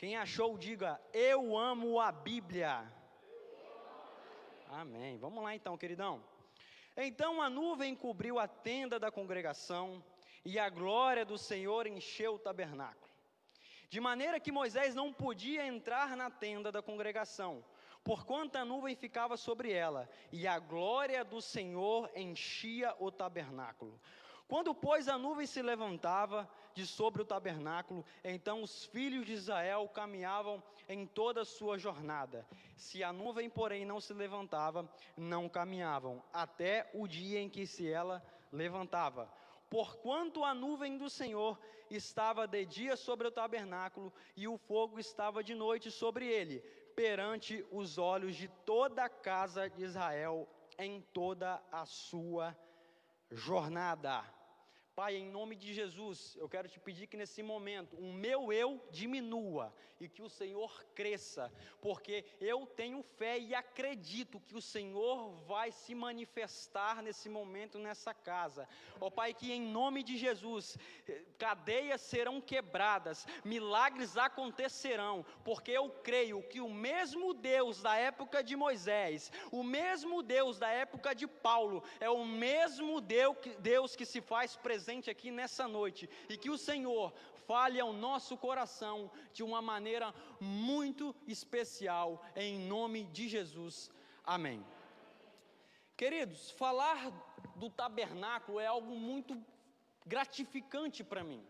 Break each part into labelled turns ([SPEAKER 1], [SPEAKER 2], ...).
[SPEAKER 1] Quem achou, diga: Eu amo a Bíblia. Amém. Vamos lá então, queridão. Então a nuvem cobriu a tenda da congregação, e a glória do Senhor encheu o tabernáculo. De maneira que Moisés não podia entrar na tenda da congregação, porquanto a nuvem ficava sobre ela, e a glória do Senhor enchia o tabernáculo. Quando, pois, a nuvem se levantava de sobre o tabernáculo, então os filhos de Israel caminhavam em toda a sua jornada. Se a nuvem, porém, não se levantava, não caminhavam, até o dia em que se ela levantava. Porquanto a nuvem do Senhor estava de dia sobre o tabernáculo, e o fogo estava de noite sobre ele, perante os olhos de toda a casa de Israel, em toda a sua jornada. Pai, em nome de Jesus, eu quero te pedir que nesse momento o meu eu diminua e que o Senhor cresça, porque eu tenho fé e acredito que o Senhor vai se manifestar nesse momento nessa casa. Ó oh, Pai, que em nome de Jesus, cadeias serão quebradas, milagres acontecerão, porque eu creio que o mesmo Deus da época de Moisés, o mesmo Deus da época de Paulo, é o mesmo Deus que se faz presente presente aqui nessa noite e que o Senhor fale ao nosso coração de uma maneira muito especial, em nome de Jesus. Amém. Queridos, falar do tabernáculo é algo muito gratificante para mim.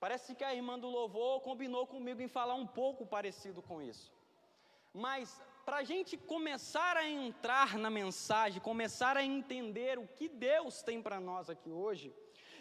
[SPEAKER 1] Parece que a irmã do louvor combinou comigo em falar um pouco parecido com isso. Mas para a gente começar a entrar na mensagem, começar a entender o que Deus tem para nós aqui hoje,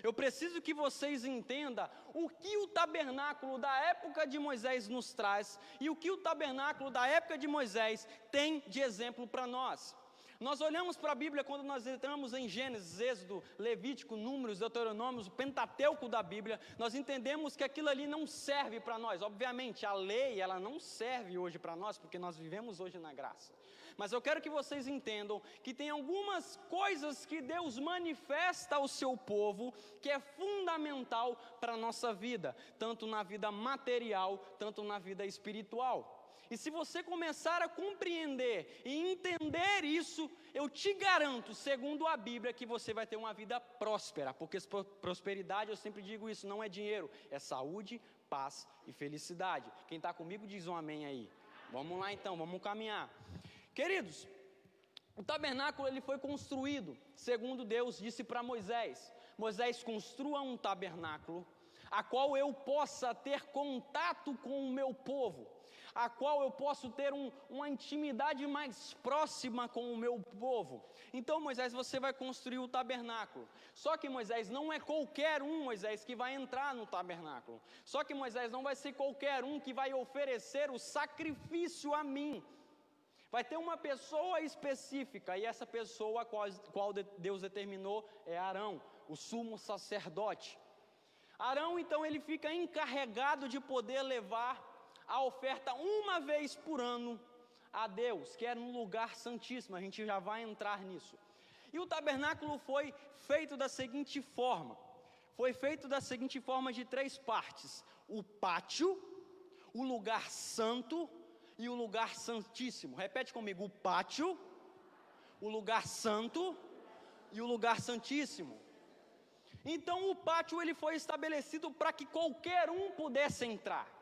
[SPEAKER 1] eu preciso que vocês entendam o que o tabernáculo da época de Moisés nos traz e o que o tabernáculo da época de Moisés tem de exemplo para nós. Nós olhamos para a Bíblia quando nós entramos em Gênesis, Êxodo, Levítico, Números, Deuteronômios, o Pentateuco da Bíblia, nós entendemos que aquilo ali não serve para nós. Obviamente, a lei, ela não serve hoje para nós, porque nós vivemos hoje na graça. Mas eu quero que vocês entendam que tem algumas coisas que Deus manifesta ao seu povo que é fundamental para a nossa vida, tanto na vida material, tanto na vida espiritual. E se você começar a compreender e entender isso, eu te garanto, segundo a Bíblia, que você vai ter uma vida próspera, porque prosperidade, eu sempre digo isso, não é dinheiro, é saúde, paz e felicidade. Quem está comigo diz um amém aí. Vamos lá então, vamos caminhar. Queridos, o tabernáculo ele foi construído, segundo Deus disse para Moisés: Moisés construa um tabernáculo a qual eu possa ter contato com o meu povo, a qual eu posso ter um, uma intimidade mais próxima com o meu povo. Então, Moisés, você vai construir o tabernáculo. Só que Moisés não é qualquer um, Moisés, que vai entrar no tabernáculo. Só que Moisés não vai ser qualquer um que vai oferecer o sacrifício a mim. Vai ter uma pessoa específica, e essa pessoa qual, qual Deus determinou é Arão, o sumo sacerdote. Arão então ele fica encarregado de poder levar a oferta uma vez por ano a Deus, que era um lugar santíssimo, a gente já vai entrar nisso. E o tabernáculo foi feito da seguinte forma: foi feito da seguinte forma de três partes: o pátio, o lugar santo e o lugar santíssimo. Repete comigo: o pátio, o lugar santo e o lugar santíssimo. Então o pátio ele foi estabelecido para que qualquer um pudesse entrar.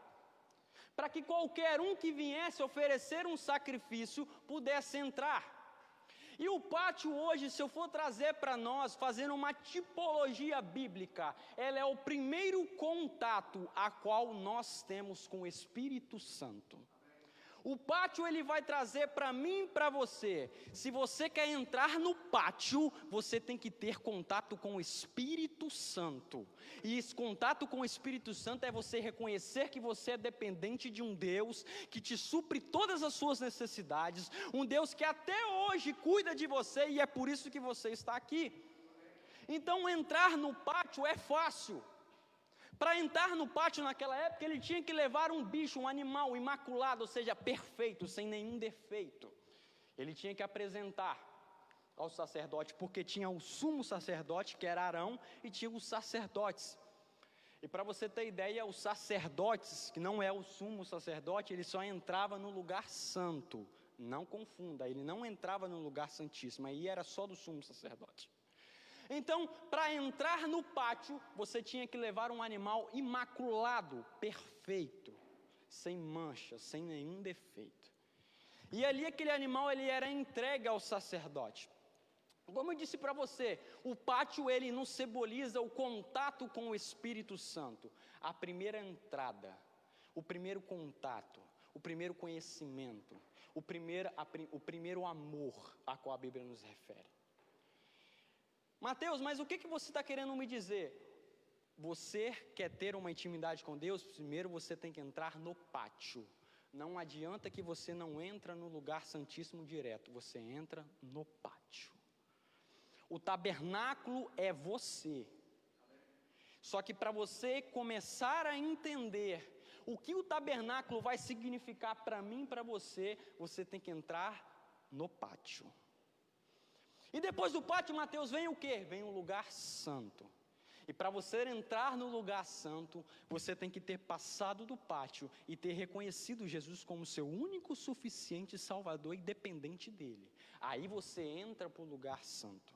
[SPEAKER 1] Para que qualquer um que viesse oferecer um sacrifício pudesse entrar. E o pátio hoje, se eu for trazer para nós, fazendo uma tipologia bíblica, ela é o primeiro contato a qual nós temos com o Espírito Santo. O pátio ele vai trazer para mim e para você. Se você quer entrar no pátio, você tem que ter contato com o Espírito Santo. E esse contato com o Espírito Santo é você reconhecer que você é dependente de um Deus que te supre todas as suas necessidades, um Deus que até hoje cuida de você e é por isso que você está aqui. Então entrar no pátio é fácil. Para entrar no pátio naquela época, ele tinha que levar um bicho, um animal imaculado, ou seja, perfeito, sem nenhum defeito. Ele tinha que apresentar ao sacerdote, porque tinha o sumo sacerdote, que era Arão, e tinha os sacerdotes. E para você ter ideia, os sacerdotes, que não é o sumo sacerdote, ele só entrava no lugar santo. Não confunda, ele não entrava no lugar santíssimo, aí era só do sumo sacerdote. Então, para entrar no pátio, você tinha que levar um animal imaculado, perfeito, sem mancha, sem nenhum defeito. E ali aquele animal ele era entregue ao sacerdote. Como eu disse para você, o pátio ele nos simboliza o contato com o Espírito Santo, a primeira entrada, o primeiro contato, o primeiro conhecimento, o primeiro, a, o primeiro amor a qual a Bíblia nos refere. Mateus, mas o que, que você está querendo me dizer? Você quer ter uma intimidade com Deus? Primeiro você tem que entrar no pátio. Não adianta que você não entra no lugar santíssimo direto, você entra no pátio. O tabernáculo é você. Só que para você começar a entender o que o tabernáculo vai significar para mim para você, você tem que entrar no pátio. E depois do pátio, Mateus, vem o que? Vem um lugar santo. E para você entrar no lugar santo, você tem que ter passado do pátio e ter reconhecido Jesus como seu único, suficiente Salvador e dependente dele. Aí você entra para o lugar santo.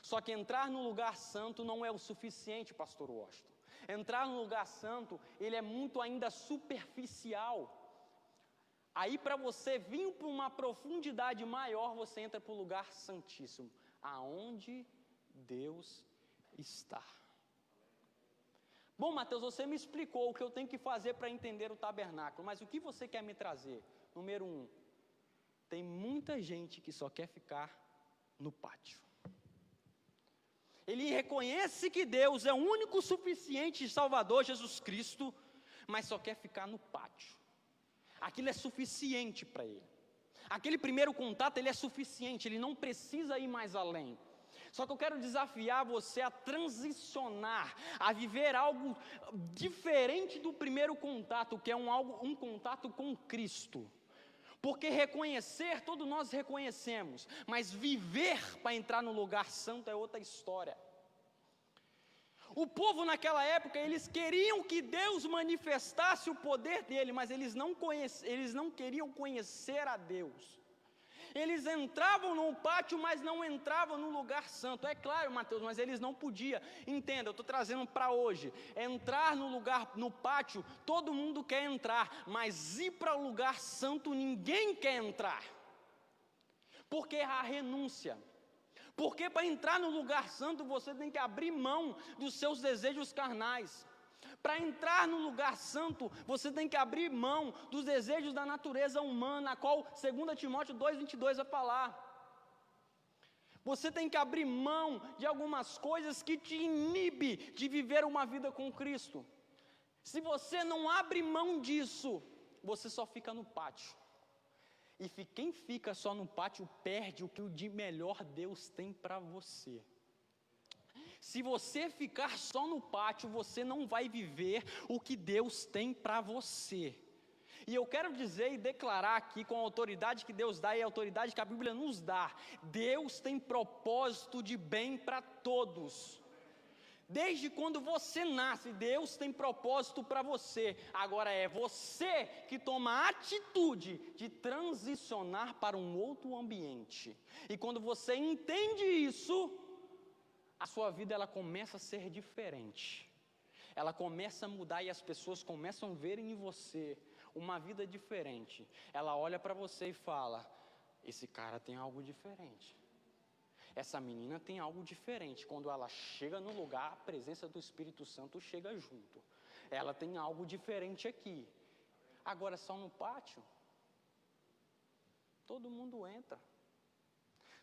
[SPEAKER 1] Só que entrar no lugar santo não é o suficiente, pastor Washington. Entrar no lugar santo, ele é muito ainda superficial. Aí, para você vir para uma profundidade maior, você entra para o lugar santíssimo, aonde Deus está. Bom, Mateus, você me explicou o que eu tenho que fazer para entender o tabernáculo, mas o que você quer me trazer? Número um, tem muita gente que só quer ficar no pátio. Ele reconhece que Deus é o único suficiente Salvador, Jesus Cristo, mas só quer ficar no pátio aquilo é suficiente para ele. Aquele primeiro contato, ele é suficiente, ele não precisa ir mais além. Só que eu quero desafiar você a transicionar, a viver algo diferente do primeiro contato, que é um, algo, um contato com Cristo. Porque reconhecer, todos nós reconhecemos, mas viver para entrar no lugar santo é outra história. O povo naquela época, eles queriam que Deus manifestasse o poder dele, mas eles não, conhece, eles não queriam conhecer a Deus. Eles entravam no pátio, mas não entravam no lugar santo. É claro, Mateus, mas eles não podiam. Entenda, eu estou trazendo para hoje. Entrar no lugar, no pátio, todo mundo quer entrar, mas ir para o lugar santo, ninguém quer entrar. Porque a renúncia. Porque para entrar no lugar santo você tem que abrir mão dos seus desejos carnais. Para entrar no lugar santo, você tem que abrir mão dos desejos da natureza humana, a qual 2 Timóteo 2,22 vai falar. Você tem que abrir mão de algumas coisas que te inibe de viver uma vida com Cristo. Se você não abre mão disso, você só fica no pátio. E quem fica só no pátio perde o que o de melhor Deus tem para você. Se você ficar só no pátio, você não vai viver o que Deus tem para você. E eu quero dizer e declarar aqui com a autoridade que Deus dá e a autoridade que a Bíblia nos dá: Deus tem propósito de bem para todos. Desde quando você nasce, Deus tem propósito para você. Agora é você que toma a atitude de transicionar para um outro ambiente. E quando você entende isso, a sua vida ela começa a ser diferente. Ela começa a mudar e as pessoas começam a ver em você uma vida diferente. Ela olha para você e fala: esse cara tem algo diferente. Essa menina tem algo diferente. Quando ela chega no lugar, a presença do Espírito Santo chega junto. Ela tem algo diferente aqui. Agora, só no pátio, todo mundo entra.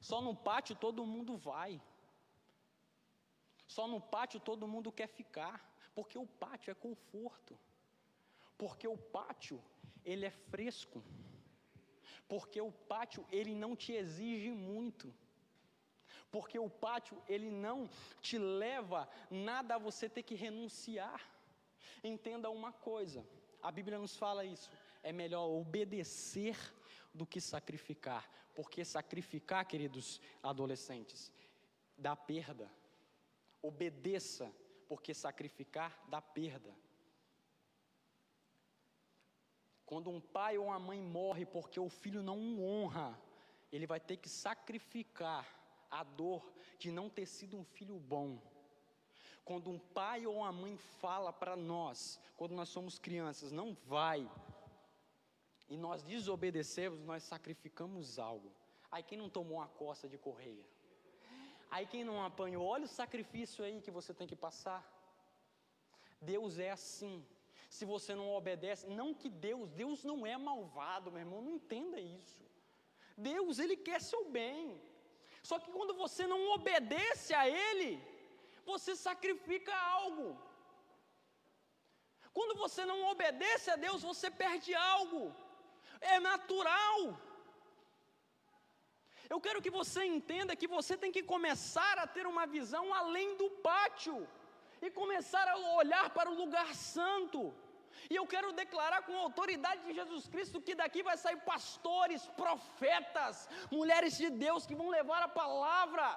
[SPEAKER 1] Só no pátio todo mundo vai. Só no pátio todo mundo quer ficar, porque o pátio é conforto. Porque o pátio, ele é fresco. Porque o pátio, ele não te exige muito porque o pátio ele não te leva nada a você ter que renunciar. Entenda uma coisa, a Bíblia nos fala isso, é melhor obedecer do que sacrificar, porque sacrificar, queridos adolescentes, dá perda. Obedeça, porque sacrificar dá perda. Quando um pai ou uma mãe morre porque o filho não o honra, ele vai ter que sacrificar a dor de não ter sido um filho bom. Quando um pai ou uma mãe fala para nós, quando nós somos crianças, não vai, e nós desobedecemos, nós sacrificamos algo. Aí quem não tomou uma costa de correia? Aí quem não apanhou, olha o sacrifício aí que você tem que passar. Deus é assim. Se você não obedece, não que Deus, Deus não é malvado, meu irmão, não entenda isso. Deus, ele quer seu bem. Só que quando você não obedece a ele, você sacrifica algo. Quando você não obedece a Deus, você perde algo. É natural. Eu quero que você entenda que você tem que começar a ter uma visão além do pátio e começar a olhar para o lugar santo. E eu quero declarar com a autoridade de Jesus Cristo que daqui vai sair pastores, profetas, mulheres de Deus que vão levar a palavra.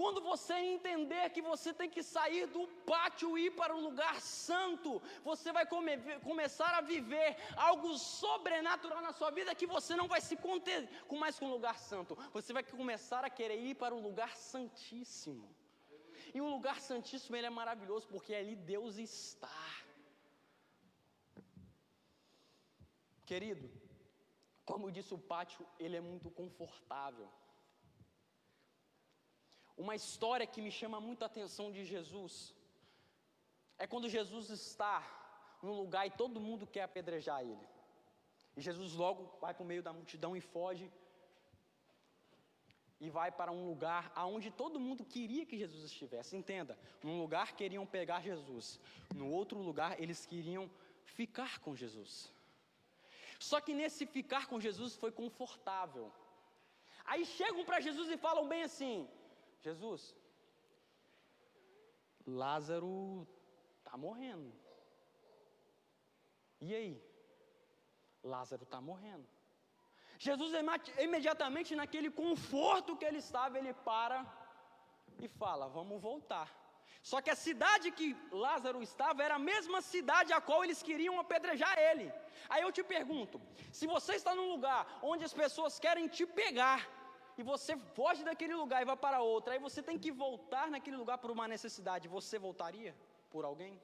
[SPEAKER 1] Quando você entender que você tem que sair do pátio e ir para o lugar santo, você vai come, começar a viver algo sobrenatural na sua vida que você não vai se conter com mais com o lugar santo. Você vai começar a querer ir para o lugar santíssimo. E o lugar santíssimo ele é maravilhoso porque ali Deus está. Querido, como disse, o pátio ele é muito confortável. Uma história que me chama muito a atenção de Jesus é quando Jesus está num lugar e todo mundo quer apedrejar ele. E Jesus logo vai para o meio da multidão e foge e vai para um lugar aonde todo mundo queria que Jesus estivesse. Entenda, num lugar queriam pegar Jesus, no outro lugar eles queriam ficar com Jesus. Só que nesse ficar com Jesus foi confortável. Aí chegam para Jesus e falam bem assim: Jesus, Lázaro está morrendo. E aí? Lázaro está morrendo. Jesus, imediatamente naquele conforto que ele estava, ele para e fala: Vamos voltar. Só que a cidade que Lázaro estava era a mesma cidade a qual eles queriam apedrejar ele. Aí eu te pergunto: se você está num lugar onde as pessoas querem te pegar, e você foge daquele lugar e vai para outro, aí você tem que voltar naquele lugar por uma necessidade, você voltaria por alguém?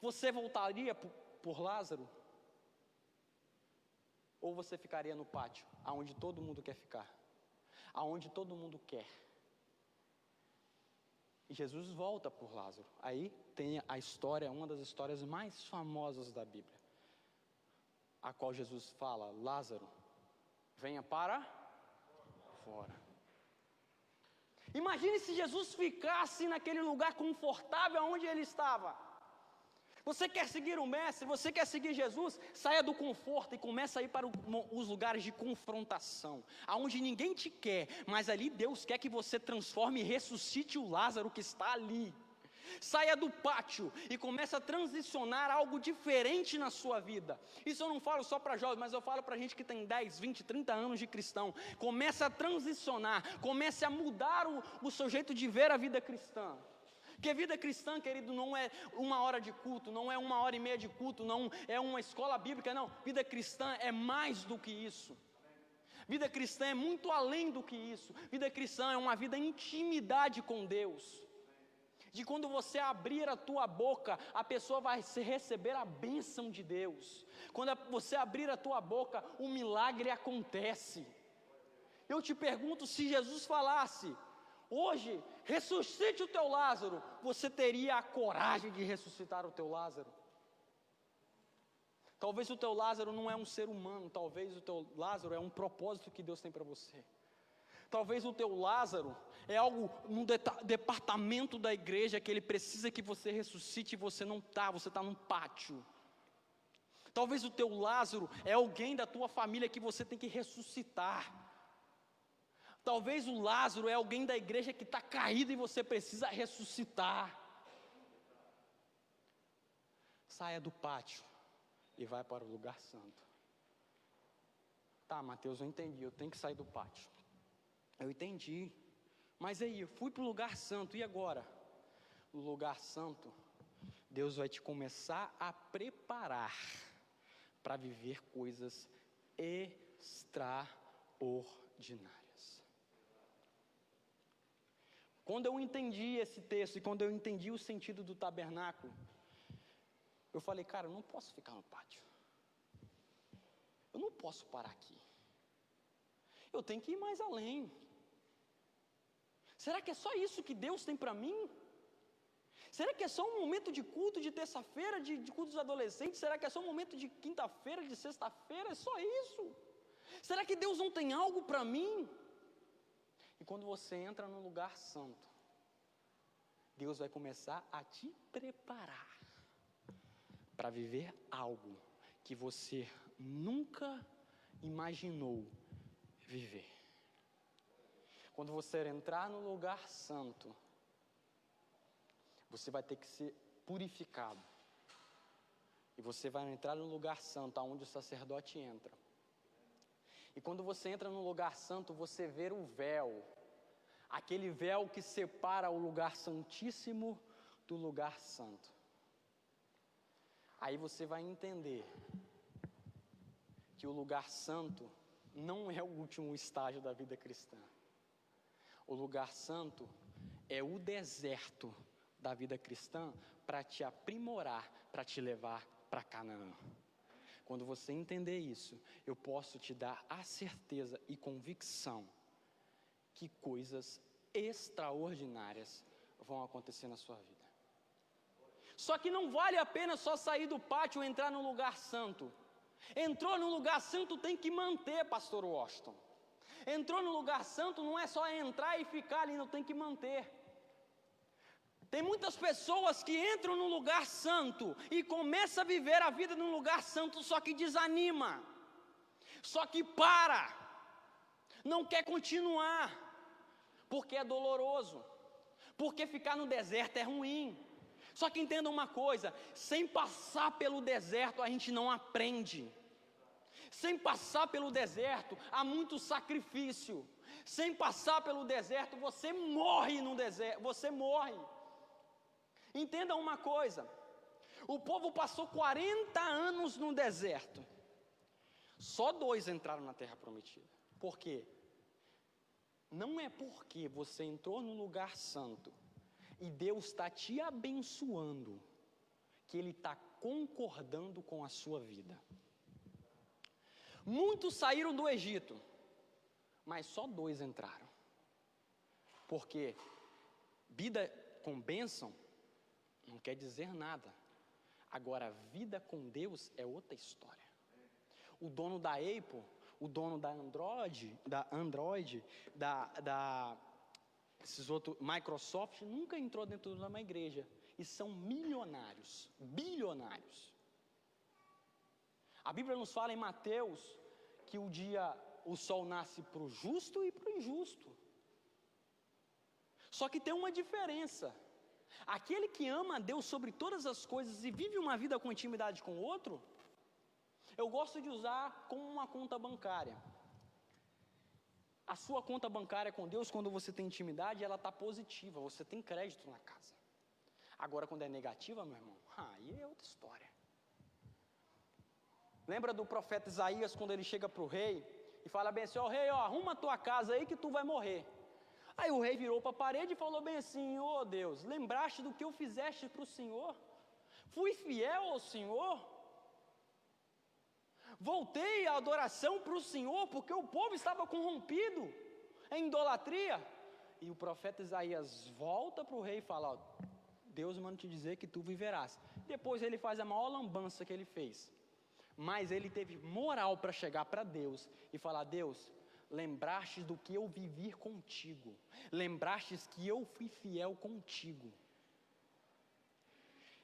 [SPEAKER 1] Você voltaria por, por Lázaro? Ou você ficaria no pátio, aonde todo mundo quer ficar, aonde todo mundo quer? E Jesus volta por Lázaro. Aí tem a história, uma das histórias mais famosas da Bíblia, a qual Jesus fala: Lázaro, venha para fora. Imagine se Jesus ficasse naquele lugar confortável onde ele estava. Você quer seguir o Mestre, você quer seguir Jesus, saia do conforto e comece a ir para os lugares de confrontação, aonde ninguém te quer, mas ali Deus quer que você transforme e ressuscite o Lázaro que está ali. Saia do pátio e comece a transicionar algo diferente na sua vida. Isso eu não falo só para jovens, mas eu falo para gente que tem 10, 20, 30 anos de cristão. Comece a transicionar, comece a mudar o, o seu jeito de ver a vida cristã. Porque vida cristã, querido, não é uma hora de culto, não é uma hora e meia de culto, não é uma escola bíblica, não. Vida cristã é mais do que isso. Vida cristã é muito além do que isso. Vida cristã é uma vida intimidade com Deus de quando você abrir a tua boca, a pessoa vai receber a bênção de Deus. Quando você abrir a tua boca, o milagre acontece. Eu te pergunto, se Jesus falasse, hoje, ressuscite o teu Lázaro, você teria a coragem de ressuscitar o teu Lázaro? Talvez o teu Lázaro não é um ser humano, talvez o teu Lázaro é um propósito que Deus tem para você. Talvez o teu Lázaro é algo num departamento da igreja que ele precisa que você ressuscite e você não está, você está num pátio. Talvez o teu Lázaro é alguém da tua família que você tem que ressuscitar. Talvez o Lázaro é alguém da igreja que está caído e você precisa ressuscitar. Saia do pátio e vai para o lugar santo. Tá, Mateus, eu entendi, eu tenho que sair do pátio. Eu entendi. Mas aí, eu fui para o lugar santo, e agora? no lugar santo, Deus vai te começar a preparar para viver coisas extraordinárias. Quando eu entendi esse texto e quando eu entendi o sentido do tabernáculo, eu falei, cara, eu não posso ficar no pátio. Eu não posso parar aqui. Eu tenho que ir mais além. Será que é só isso que Deus tem para mim? Será que é só um momento de culto de terça-feira, de, de cultos adolescentes? Será que é só um momento de quinta-feira, de sexta-feira? É só isso? Será que Deus não tem algo para mim? E quando você entra no lugar santo, Deus vai começar a te preparar para viver algo que você nunca imaginou viver. Quando você entrar no lugar santo, você vai ter que ser purificado. E você vai entrar no lugar santo, aonde o sacerdote entra. E quando você entra no lugar santo, você vê o véu, aquele véu que separa o lugar santíssimo do lugar santo. Aí você vai entender que o lugar santo não é o último estágio da vida cristã. O lugar santo é o deserto da vida cristã para te aprimorar, para te levar para Canaã. Quando você entender isso, eu posso te dar a certeza e convicção que coisas extraordinárias vão acontecer na sua vida. Só que não vale a pena só sair do pátio e entrar no lugar santo. Entrou no lugar santo, tem que manter, pastor Washington. Entrou no lugar santo, não é só entrar e ficar ali, não tem que manter. Tem muitas pessoas que entram no lugar santo e começam a viver a vida num lugar santo, só que desanima, só que para, não quer continuar, porque é doloroso, porque ficar no deserto é ruim. Só que entenda uma coisa: sem passar pelo deserto a gente não aprende. Sem passar pelo deserto há muito sacrifício. Sem passar pelo deserto você morre no deserto, você morre. Entenda uma coisa: o povo passou 40 anos no deserto. Só dois entraram na terra prometida. Por quê? Não é porque você entrou no lugar santo e Deus está te abençoando que Ele está concordando com a sua vida. Muitos saíram do Egito, mas só dois entraram. Porque vida com bênção não quer dizer nada. Agora, a vida com Deus é outra história. O dono da Apple, o dono da Android, da Android, da, da esses outros, Microsoft, nunca entrou dentro de uma igreja. E são milionários, bilionários. A Bíblia nos fala em Mateus que o dia, o sol nasce para o justo e para o injusto. Só que tem uma diferença. Aquele que ama a Deus sobre todas as coisas e vive uma vida com intimidade com o outro, eu gosto de usar como uma conta bancária. A sua conta bancária com Deus, quando você tem intimidade, ela está positiva, você tem crédito na casa. Agora, quando é negativa, meu irmão, aí é outra história. Lembra do profeta Isaías, quando ele chega para o rei e fala bem assim: Ó oh, rei, ó, arruma a tua casa aí que tu vai morrer. Aí o rei virou para a parede e falou bem assim: Ô oh, Deus, lembraste do que eu fizeste para o Senhor? Fui fiel ao Senhor? Voltei a adoração para o Senhor, porque o povo estava corrompido em idolatria. E o profeta Isaías volta para o rei e fala: Deus manda te dizer que tu viverás. Depois ele faz a maior lambança que ele fez. Mas ele teve moral para chegar para Deus e falar: Deus, lembrastes do que eu vivi contigo, lembrastes que eu fui fiel contigo.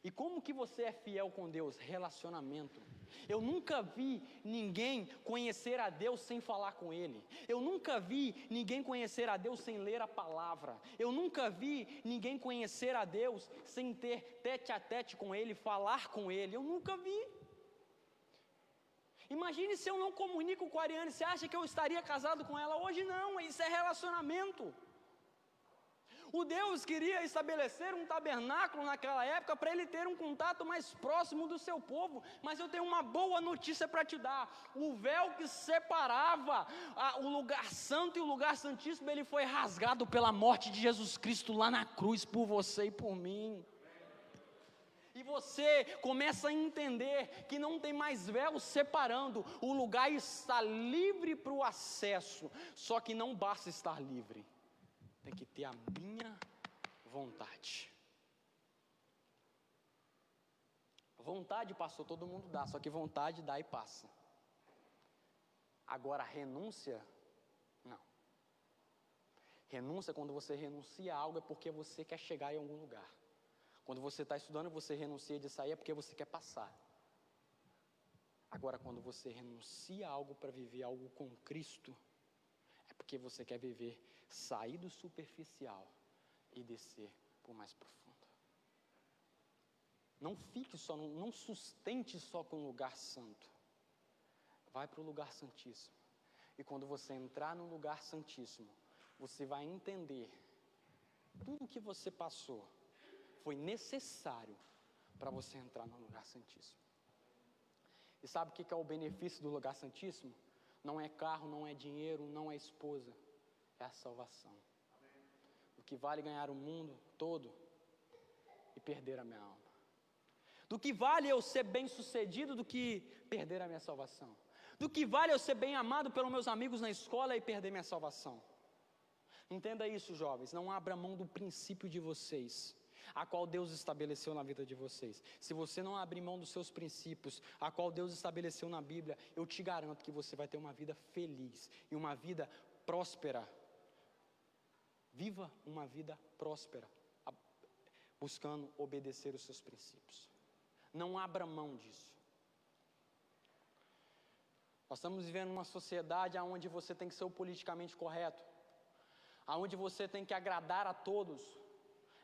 [SPEAKER 1] E como que você é fiel com Deus? Relacionamento. Eu nunca vi ninguém conhecer a Deus sem falar com Ele. Eu nunca vi ninguém conhecer a Deus sem ler a palavra. Eu nunca vi ninguém conhecer a Deus sem ter tete a tete com Ele, falar com Ele. Eu nunca vi. Imagine se eu não comunico com a Ariane, você acha que eu estaria casado com ela? Hoje não, isso é relacionamento. O Deus queria estabelecer um tabernáculo naquela época para ele ter um contato mais próximo do seu povo. Mas eu tenho uma boa notícia para te dar: o véu que separava a, o lugar santo e o lugar santíssimo, ele foi rasgado pela morte de Jesus Cristo lá na cruz por você e por mim. E você começa a entender que não tem mais véu separando, o lugar está livre para o acesso. Só que não basta estar livre tem que ter a minha vontade. Vontade, passou, todo mundo dá, só que vontade dá e passa. Agora, renúncia, não. Renúncia, quando você renuncia a algo, é porque você quer chegar em algum lugar. Quando você está estudando, você renuncia de sair, é porque você quer passar. Agora, quando você renuncia algo para viver algo com Cristo, é porque você quer viver sair do superficial e descer o mais profundo. Não fique só, não sustente só com o lugar santo. Vai para o lugar santíssimo. E quando você entrar no lugar santíssimo, você vai entender tudo que você passou foi necessário para você entrar no lugar santíssimo. E sabe o que é o benefício do lugar santíssimo? Não é carro, não é dinheiro, não é esposa é a salvação. Do que vale ganhar o mundo todo e perder a minha alma. Do que vale eu ser bem sucedido do que perder a minha salvação. Do que vale eu ser bem amado pelos meus amigos na escola e perder minha salvação. Entenda isso, jovens. Não abra mão do princípio de vocês, a qual Deus estabeleceu na vida de vocês. Se você não abrir mão dos seus princípios, a qual Deus estabeleceu na Bíblia, eu te garanto que você vai ter uma vida feliz e uma vida próspera Viva uma vida próspera, buscando obedecer os seus princípios. Não abra mão disso. Nós estamos vivendo uma sociedade onde você tem que ser o politicamente correto, onde você tem que agradar a todos.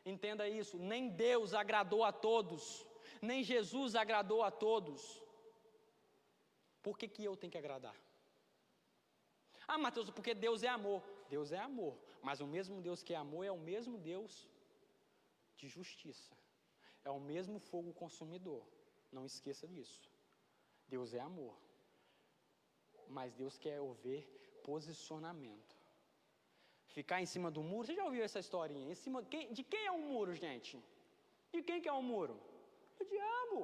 [SPEAKER 1] Entenda isso, nem Deus agradou a todos, nem Jesus agradou a todos. Por que, que eu tenho que agradar? Ah, Mateus, porque Deus é amor. Deus é amor, mas o mesmo Deus que é amor é o mesmo Deus de justiça, é o mesmo fogo consumidor. Não esqueça disso. Deus é amor, mas Deus quer ouvir posicionamento. Ficar em cima do muro, você já ouviu essa historinha? Em cima, de quem é o muro, gente? De quem que é o muro? Do diabo.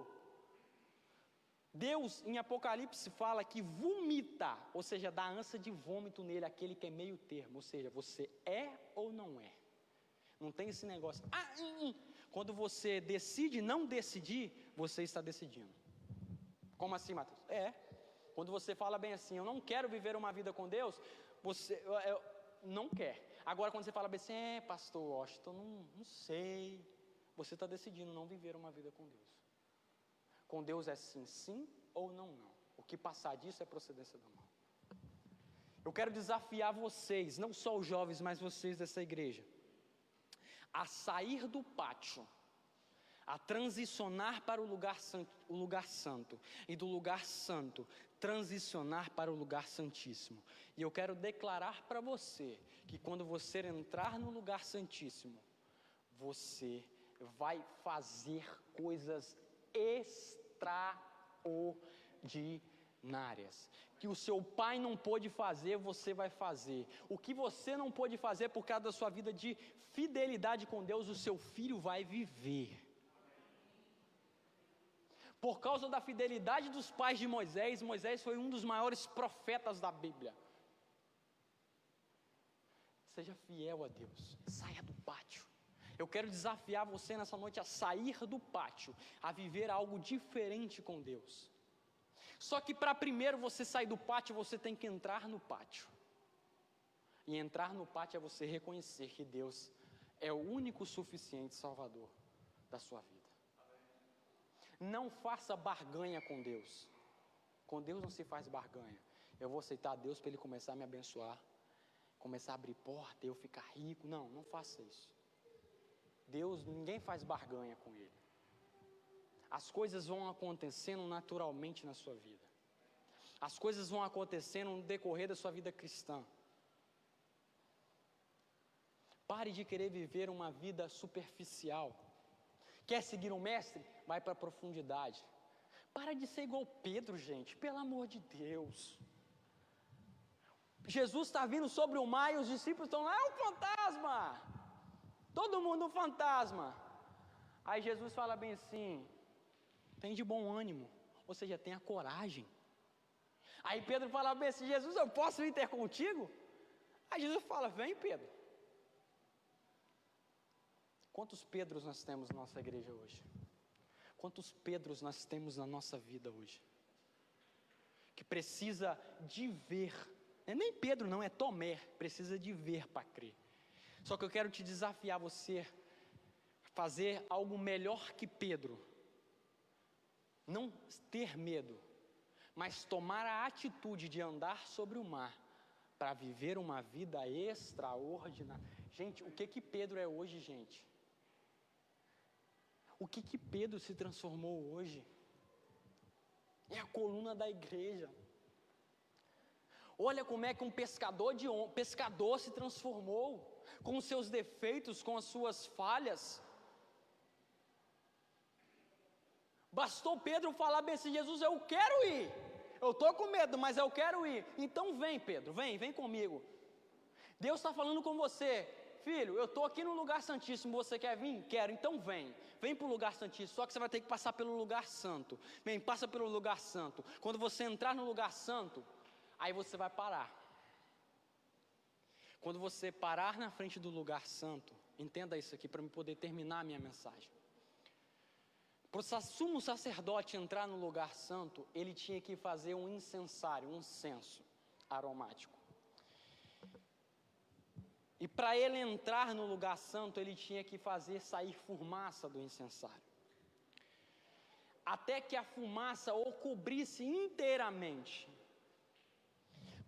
[SPEAKER 1] Deus, em Apocalipse, fala que vomita, ou seja, dá ânsia de vômito nele, aquele que é meio termo, ou seja, você é ou não é. Não tem esse negócio. Ah, hum, hum. Quando você decide não decidir, você está decidindo. Como assim, Matheus? É. Quando você fala bem assim, eu não quero viver uma vida com Deus, você eu, eu, não quer. Agora, quando você fala assim, é, pastor Washington, não, não sei. Você está decidindo não viver uma vida com Deus. Com Deus é sim, sim ou não, não. O que passar disso é procedência da mão. Eu quero desafiar vocês, não só os jovens, mas vocês dessa igreja, a sair do pátio, a transicionar para o lugar, santo, o lugar santo, e do lugar santo, transicionar para o lugar santíssimo. E eu quero declarar para você que quando você entrar no lugar santíssimo, você vai fazer coisas extraordinárias. Que o seu pai não pôde fazer, você vai fazer. O que você não pôde fazer por causa da sua vida de fidelidade com Deus, o seu filho vai viver. Por causa da fidelidade dos pais de Moisés, Moisés foi um dos maiores profetas da Bíblia. Seja fiel a Deus, saia do pátio. Eu quero desafiar você nessa noite a sair do pátio, a viver algo diferente com Deus. Só que para primeiro você sair do pátio, você tem que entrar no pátio. E entrar no pátio é você reconhecer que Deus é o único suficiente Salvador da sua vida. Não faça barganha com Deus. Com Deus não se faz barganha. Eu vou aceitar Deus para Ele começar a me abençoar, começar a abrir porta, eu ficar rico. Não, não faça isso. Deus, ninguém faz barganha com Ele. As coisas vão acontecendo naturalmente na sua vida. As coisas vão acontecendo no decorrer da sua vida cristã. Pare de querer viver uma vida superficial. Quer seguir um mestre? Vai para a profundidade. Para de ser igual Pedro, gente, pelo amor de Deus. Jesus está vindo sobre o mar e os discípulos estão lá, é um fantasma. Todo mundo um fantasma. Aí Jesus fala bem assim: tem de bom ânimo, ou seja, tenha coragem. Aí Pedro fala bem assim: Jesus, eu posso ir ter contigo? Aí Jesus fala: vem, Pedro. Quantos Pedros nós temos na nossa igreja hoje? Quantos Pedros nós temos na nossa vida hoje? Que precisa de ver, é nem Pedro, não, é Tomé, precisa de ver para crer. Só que eu quero te desafiar você fazer algo melhor que Pedro. Não ter medo, mas tomar a atitude de andar sobre o mar para viver uma vida extraordinária. Gente, o que que Pedro é hoje, gente? O que que Pedro se transformou hoje? É a coluna da igreja. Olha como é que um pescador de pescador se transformou, com os seus defeitos, com as suas falhas. Bastou Pedro falar bem assim: Jesus, eu quero ir. Eu estou com medo, mas eu quero ir. Então vem, Pedro, vem, vem comigo. Deus está falando com você. Filho, eu estou aqui no lugar santíssimo, você quer vir? Quero, então vem. Vem para o lugar santíssimo, só que você vai ter que passar pelo lugar santo. Vem, passa pelo lugar santo. Quando você entrar no lugar santo, aí você vai parar. Quando você parar na frente do lugar santo, entenda isso aqui para me poder terminar a minha mensagem. Para o sumo sacerdote entrar no lugar santo, ele tinha que fazer um incensário, um censo aromático. E para ele entrar no lugar santo, ele tinha que fazer sair fumaça do incensário. Até que a fumaça o cobrisse inteiramente.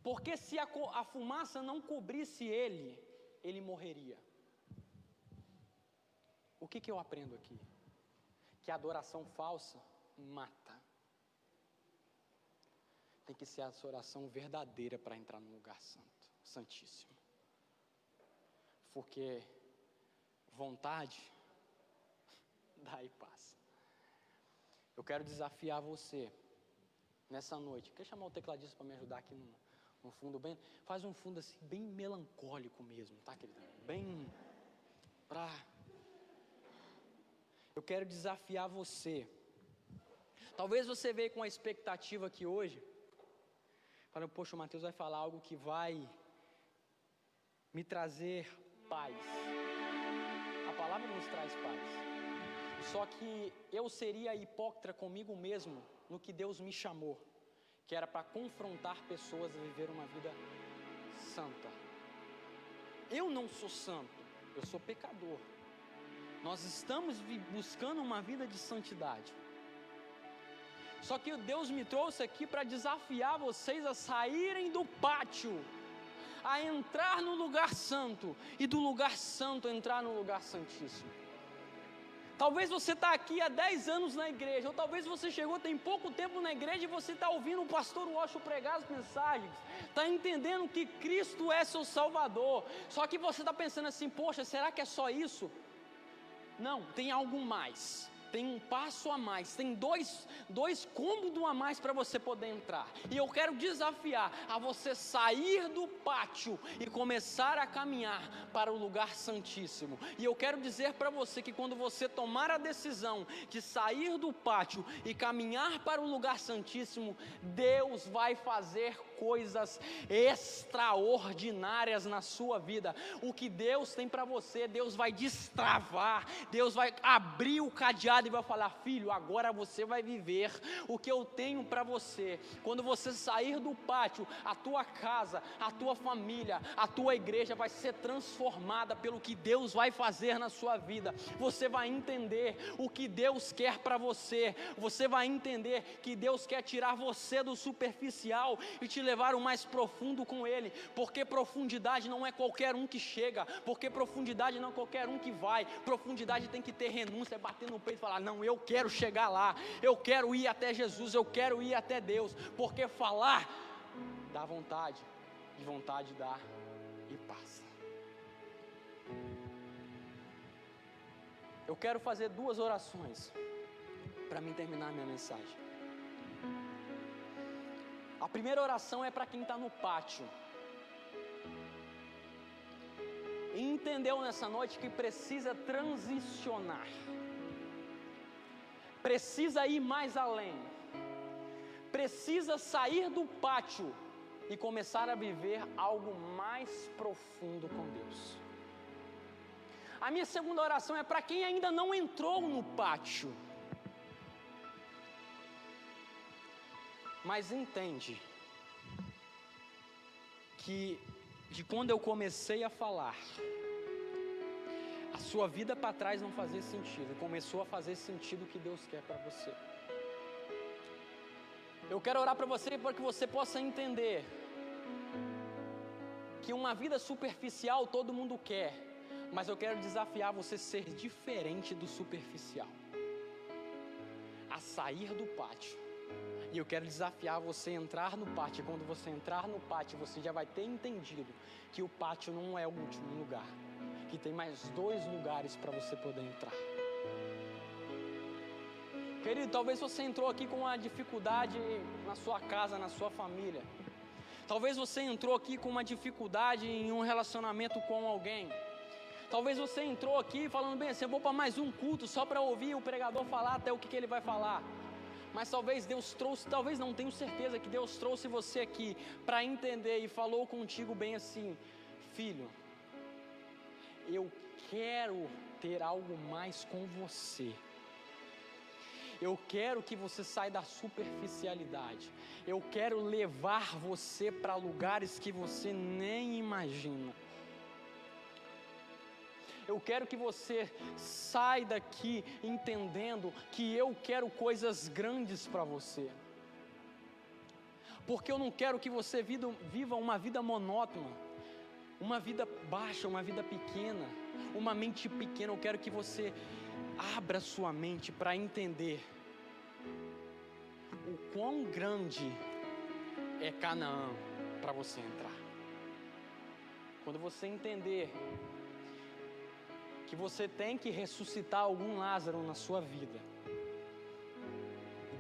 [SPEAKER 1] Porque se a, a fumaça não cobrisse ele, ele morreria. O que, que eu aprendo aqui? Que a adoração falsa mata. Tem que ser a oração verdadeira para entrar no lugar santo, santíssimo. Porque vontade dá e passa. Eu quero desafiar você nessa noite. Quer chamar o tecladista para me ajudar aqui no, no, fundo bem? Faz um fundo assim bem melancólico mesmo, tá, querido? Bem pra Eu quero desafiar você. Talvez você veio com a expectativa aqui hoje. Falando, poxa, o Mateus vai falar algo que vai me trazer paz. A palavra nos traz paz. Só que eu seria hipócrita comigo mesmo no que Deus me chamou, que era para confrontar pessoas a viver uma vida santa. Eu não sou santo, eu sou pecador. Nós estamos buscando uma vida de santidade. Só que Deus me trouxe aqui para desafiar vocês a saírem do pátio a entrar no lugar santo e do lugar santo entrar no lugar santíssimo. Talvez você está aqui há 10 anos na igreja, ou talvez você chegou tem pouco tempo na igreja e você está ouvindo o pastor Washo pregar as mensagens, está entendendo que Cristo é seu Salvador, só que você está pensando assim: poxa, será que é só isso? Não, tem algo mais tem um passo a mais, tem dois, dois cômodos a mais para você poder entrar. E eu quero desafiar a você sair do pátio e começar a caminhar para o lugar santíssimo. E eu quero dizer para você que quando você tomar a decisão de sair do pátio e caminhar para o lugar santíssimo, Deus vai fazer coisas extraordinárias na sua vida. O que Deus tem para você, Deus vai destravar, Deus vai abrir o cadeado e vai falar: Filho, agora você vai viver o que eu tenho para você. Quando você sair do pátio, a tua casa, a tua família, a tua igreja vai ser transformada pelo que Deus vai fazer na sua vida. Você vai entender o que Deus quer para você. Você vai entender que Deus quer tirar você do superficial e te levar o mais profundo com Ele, porque profundidade não é qualquer um que chega, porque profundidade não é qualquer um que vai, profundidade tem que ter renúncia, bater no peito e falar: Não, eu quero chegar lá, eu quero ir até Jesus, eu quero ir até Deus, porque falar dá vontade, e vontade dá e passa. Eu quero fazer duas orações para mim terminar minha mensagem. A primeira oração é para quem está no pátio. E entendeu nessa noite que precisa transicionar, precisa ir mais além, precisa sair do pátio e começar a viver algo mais profundo com Deus. A minha segunda oração é para quem ainda não entrou no pátio, mas entende que de quando eu comecei a falar, a sua vida para trás não fazia sentido, começou a fazer sentido o que Deus quer para você. Eu quero orar para você para que você possa entender que uma vida superficial todo mundo quer, mas eu quero desafiar você a ser diferente do superficial, a sair do pátio. E eu quero desafiar você a entrar no pátio. Quando você entrar no pátio, você já vai ter entendido que o pátio não é o último lugar, que tem mais dois lugares para você poder entrar. Querido, talvez você entrou aqui com uma dificuldade na sua casa, na sua família. Talvez você entrou aqui com uma dificuldade em um relacionamento com alguém. Talvez você entrou aqui falando bem assim, eu vou para mais um culto só para ouvir o pregador falar até o que, que ele vai falar. Mas talvez Deus trouxe, talvez não tenho certeza que Deus trouxe você aqui para entender e falou contigo bem assim, filho, eu quero ter algo mais com você. Eu quero que você saia da superficialidade. Eu quero levar você para lugares que você nem imagina. Eu quero que você saia daqui entendendo que eu quero coisas grandes para você. Porque eu não quero que você viva uma vida monótona, uma vida baixa, uma vida pequena, uma mente pequena. Eu quero que você abra sua mente para entender o quão grande é Canaã para você entrar. Quando você entender que você tem que ressuscitar algum Lázaro na sua vida,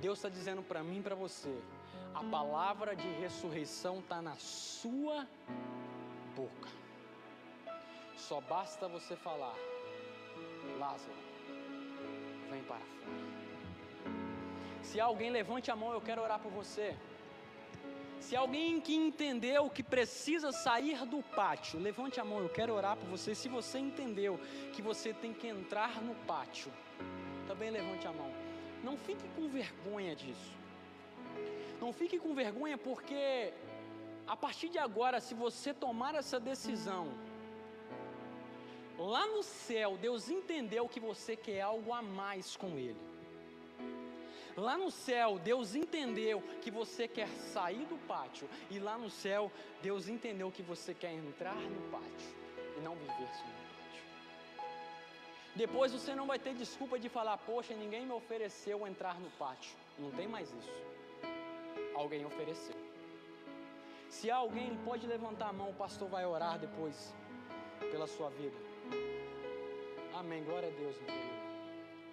[SPEAKER 1] Deus está dizendo para mim e para você: a palavra de ressurreição está na sua boca. Só basta você falar, Lázaro, vem para fora. Se alguém levante a mão, eu quero orar por você. Se alguém que entendeu que precisa sair do pátio, levante a mão, eu quero orar por você. Se você entendeu que você tem que entrar no pátio, também levante a mão. Não fique com vergonha disso. Não fique com vergonha porque a partir de agora, se você tomar essa decisão, lá no céu, Deus entendeu que você quer algo a mais com Ele. Lá no céu, Deus entendeu que você quer sair do pátio, e lá no céu, Deus entendeu que você quer entrar no pátio e não viver só no pátio. Depois você não vai ter desculpa de falar: Poxa, ninguém me ofereceu entrar no pátio. Não tem mais isso. Alguém ofereceu. Se alguém pode levantar a mão, o pastor vai orar depois pela sua vida. Amém. Glória a Deus, meu querido.